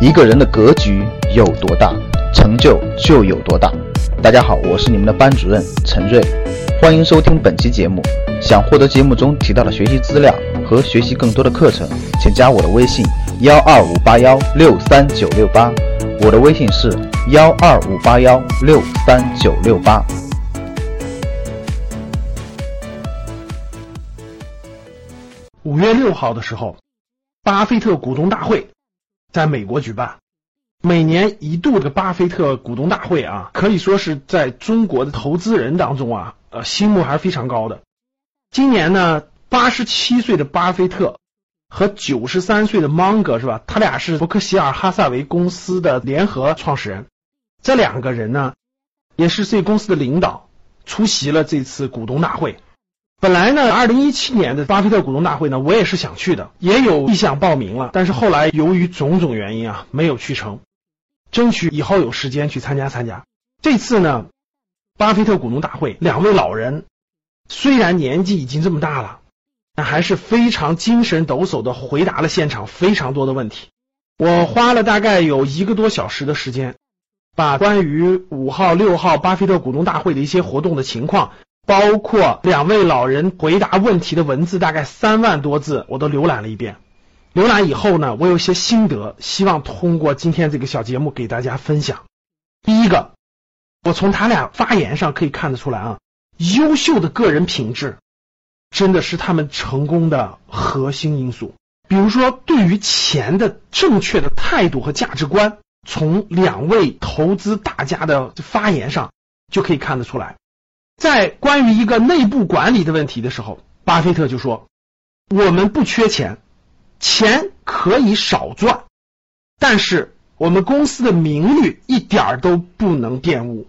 一个人的格局有多大，成就就有多大。大家好，我是你们的班主任陈瑞，欢迎收听本期节目。想获得节目中提到的学习资料和学习更多的课程，请加我的微信：幺二五八幺六三九六八。我的微信是幺二五八幺六三九六八。五月六号的时候，巴菲特股东大会在美国举办。每年一度的巴菲特股东大会啊，可以说是在中国的投资人当中啊，呃，心目还是非常高的。今年呢，八十七岁的巴菲特和九十三岁的芒格是吧？他俩是伯克希尔哈萨维公司的联合创始人。这两个人呢，也是这公司的领导，出席了这次股东大会。本来呢，二零一七年的巴菲特股东大会呢，我也是想去的，也有意向报名了，但是后来由于种种原因啊，没有去成。争取以后有时间去参加参加。这次呢，巴菲特股东大会，两位老人虽然年纪已经这么大了，但还是非常精神抖擞的回答了现场非常多的问题。我花了大概有一个多小时的时间，把关于五号、六号巴菲特股东大会的一些活动的情况。包括两位老人回答问题的文字，大概三万多字，我都浏览了一遍。浏览以后呢，我有些心得，希望通过今天这个小节目给大家分享。第一个，我从他俩发言上可以看得出来啊，优秀的个人品质真的是他们成功的核心因素。比如说，对于钱的正确的态度和价值观，从两位投资大家的发言上就可以看得出来。在关于一个内部管理的问题的时候，巴菲特就说：“我们不缺钱，钱可以少赚，但是我们公司的名誉一点都不能玷污。”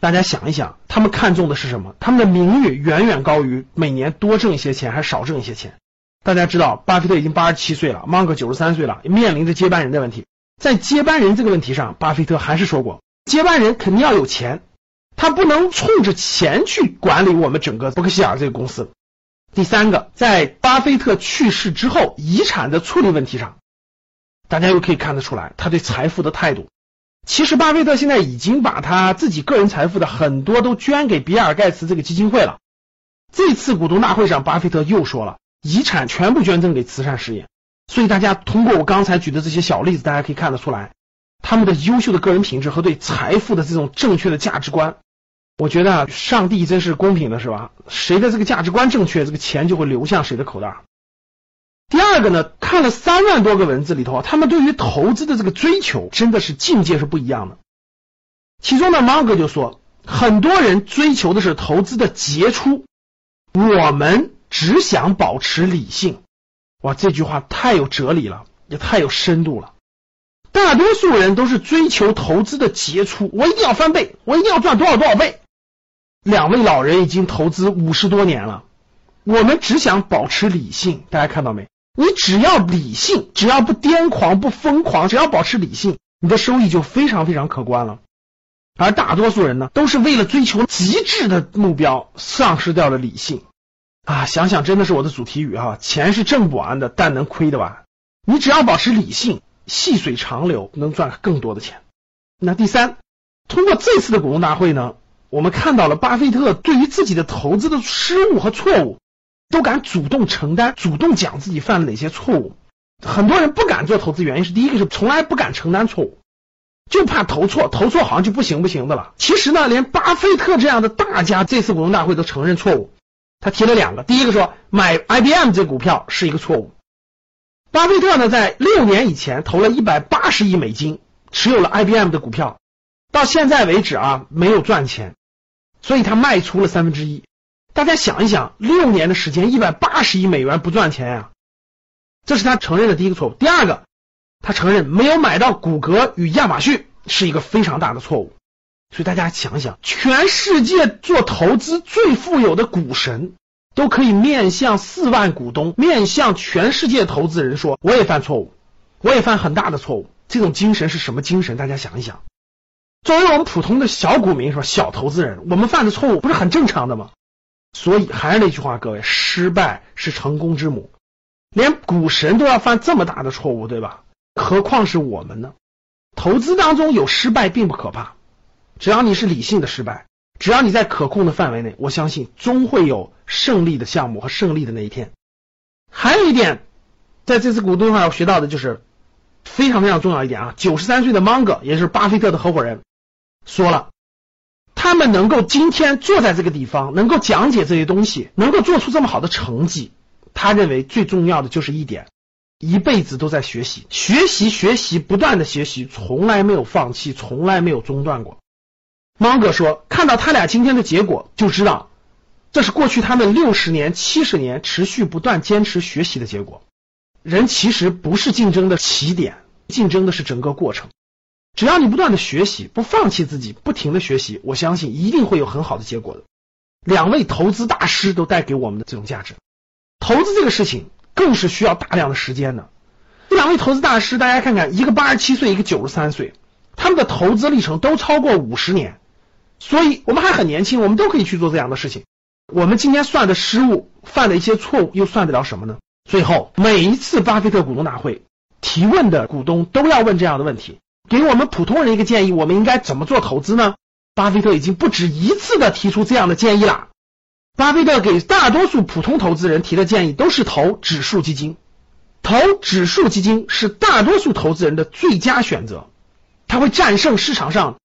大家想一想，他们看重的是什么？他们的名誉远远高于每年多挣一些钱还是少挣一些钱。大家知道，巴菲特已经八十七岁了，芒格九十三岁了，面临着接班人的问题。在接班人这个问题上，巴菲特还是说过，接班人肯定要有钱。他不能冲着钱去管理我们整个伯克希尔这个公司。第三个，在巴菲特去世之后，遗产的处理问题上，大家又可以看得出来他对财富的态度。其实，巴菲特现在已经把他自己个人财富的很多都捐给比尔盖茨这个基金会了。这次股东大会上，巴菲特又说了，遗产全部捐赠给慈善事业。所以，大家通过我刚才举的这些小例子，大家可以看得出来，他们的优秀的个人品质和对财富的这种正确的价值观。我觉得，上帝真是公平的，是吧？谁的这个价值观正确，这个钱就会流向谁的口袋。第二个呢，看了三万多个文字里头，他们对于投资的这个追求真的是境界是不一样的。其中呢，芒格就说，很多人追求的是投资的杰出，我们只想保持理性。哇，这句话太有哲理了，也太有深度了。大多数人都是追求投资的杰出，我一定要翻倍，我一定要赚多少多少倍。两位老人已经投资五十多年了，我们只想保持理性。大家看到没？你只要理性，只要不癫狂、不疯狂，只要保持理性，你的收益就非常非常可观了。而大多数人呢，都是为了追求极致的目标，丧失掉了理性啊！想想真的是我的主题语哈，钱是挣不完的，但能亏得完。你只要保持理性，细水长流，能赚更多的钱。那第三，通过这次的股东大会呢？我们看到了巴菲特对于自己的投资的失误和错误，都敢主动承担，主动讲自己犯了哪些错误。很多人不敢做投资，原因是第一个是从来不敢承担错误，就怕投错，投错好像就不行不行的了。其实呢，连巴菲特这样的大家这次股东大会都承认错误。他提了两个，第一个说买 IBM 这股票是一个错误。巴菲特呢，在六年以前投了一百八十亿美金，持有了 IBM 的股票，到现在为止啊，没有赚钱。所以他卖出了三分之一，大家想一想，六年的时间，一百八十亿美元不赚钱呀，这是他承认的第一个错误。第二个，他承认没有买到谷歌与亚马逊是一个非常大的错误。所以大家想一想，全世界做投资最富有的股神都可以面向四万股东，面向全世界投资人说，我也犯错误，我也犯很大的错误。这种精神是什么精神？大家想一想。作为我们普通的小股民是吧？小投资人，我们犯的错误不是很正常的吗？所以还是那句话，各位，失败是成功之母。连股神都要犯这么大的错误，对吧？何况是我们呢？投资当中有失败并不可怕，只要你是理性的失败，只要你在可控的范围内，我相信终会有胜利的项目和胜利的那一天。还有一点，在这次股东会上我学到的就是非常非常重要一点啊，九十三岁的芒格，也是巴菲特的合伙人，说了，他们能够今天坐在这个地方，能够讲解这些东西，能够做出这么好的成绩，他认为最重要的就是一点。一辈子都在学习，学习，学习，不断的学习，从来没有放弃，从来没有中断过。芒格说：“看到他俩今天的结果，就知道这是过去他们六十年、七十年持续不断坚持学习的结果。人其实不是竞争的起点，竞争的是整个过程。只要你不断的学习，不放弃自己，不停的学习，我相信一定会有很好的结果的。”两位投资大师都带给我们的这种价值，投资这个事情。更是需要大量的时间的。这两位投资大师，大家看看，一个八十七岁，一个九十三岁，他们的投资历程都超过五十年，所以我们还很年轻，我们都可以去做这样的事情。我们今天算的失误，犯的一些错误，又算得了什么呢？最后，每一次巴菲特股东大会提问的股东都要问这样的问题，给我们普通人一个建议：我们应该怎么做投资呢？巴菲特已经不止一次的提出这样的建议了。巴菲特给大多数普通投资人提的建议都是投指数基金，投指数基金是大多数投资人的最佳选择，它会战胜市场上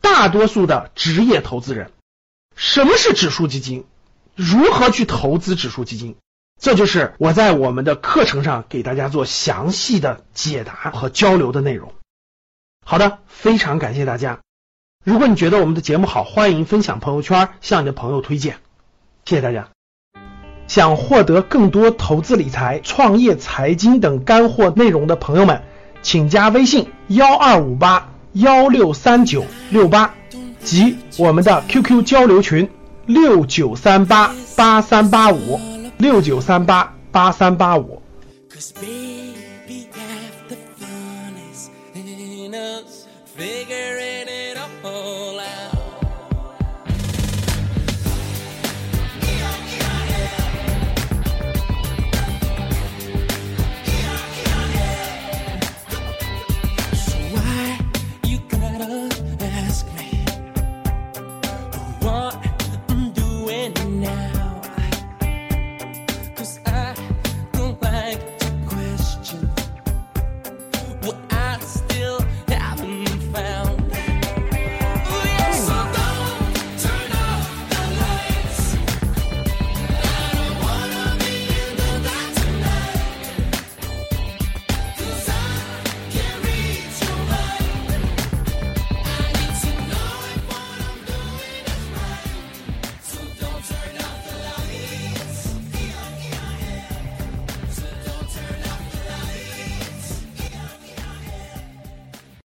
大多数的职业投资人。什么是指数基金？如何去投资指数基金？这就是我在我们的课程上给大家做详细的解答和交流的内容。好的，非常感谢大家。如果你觉得我们的节目好，欢迎分享朋友圈，向你的朋友推荐。谢谢大家。想获得更多投资理财、创业财经等干货内容的朋友们，请加微信幺二五八幺六三九六八及我们的 QQ 交流群六九三八八三八五六九三八八三八五。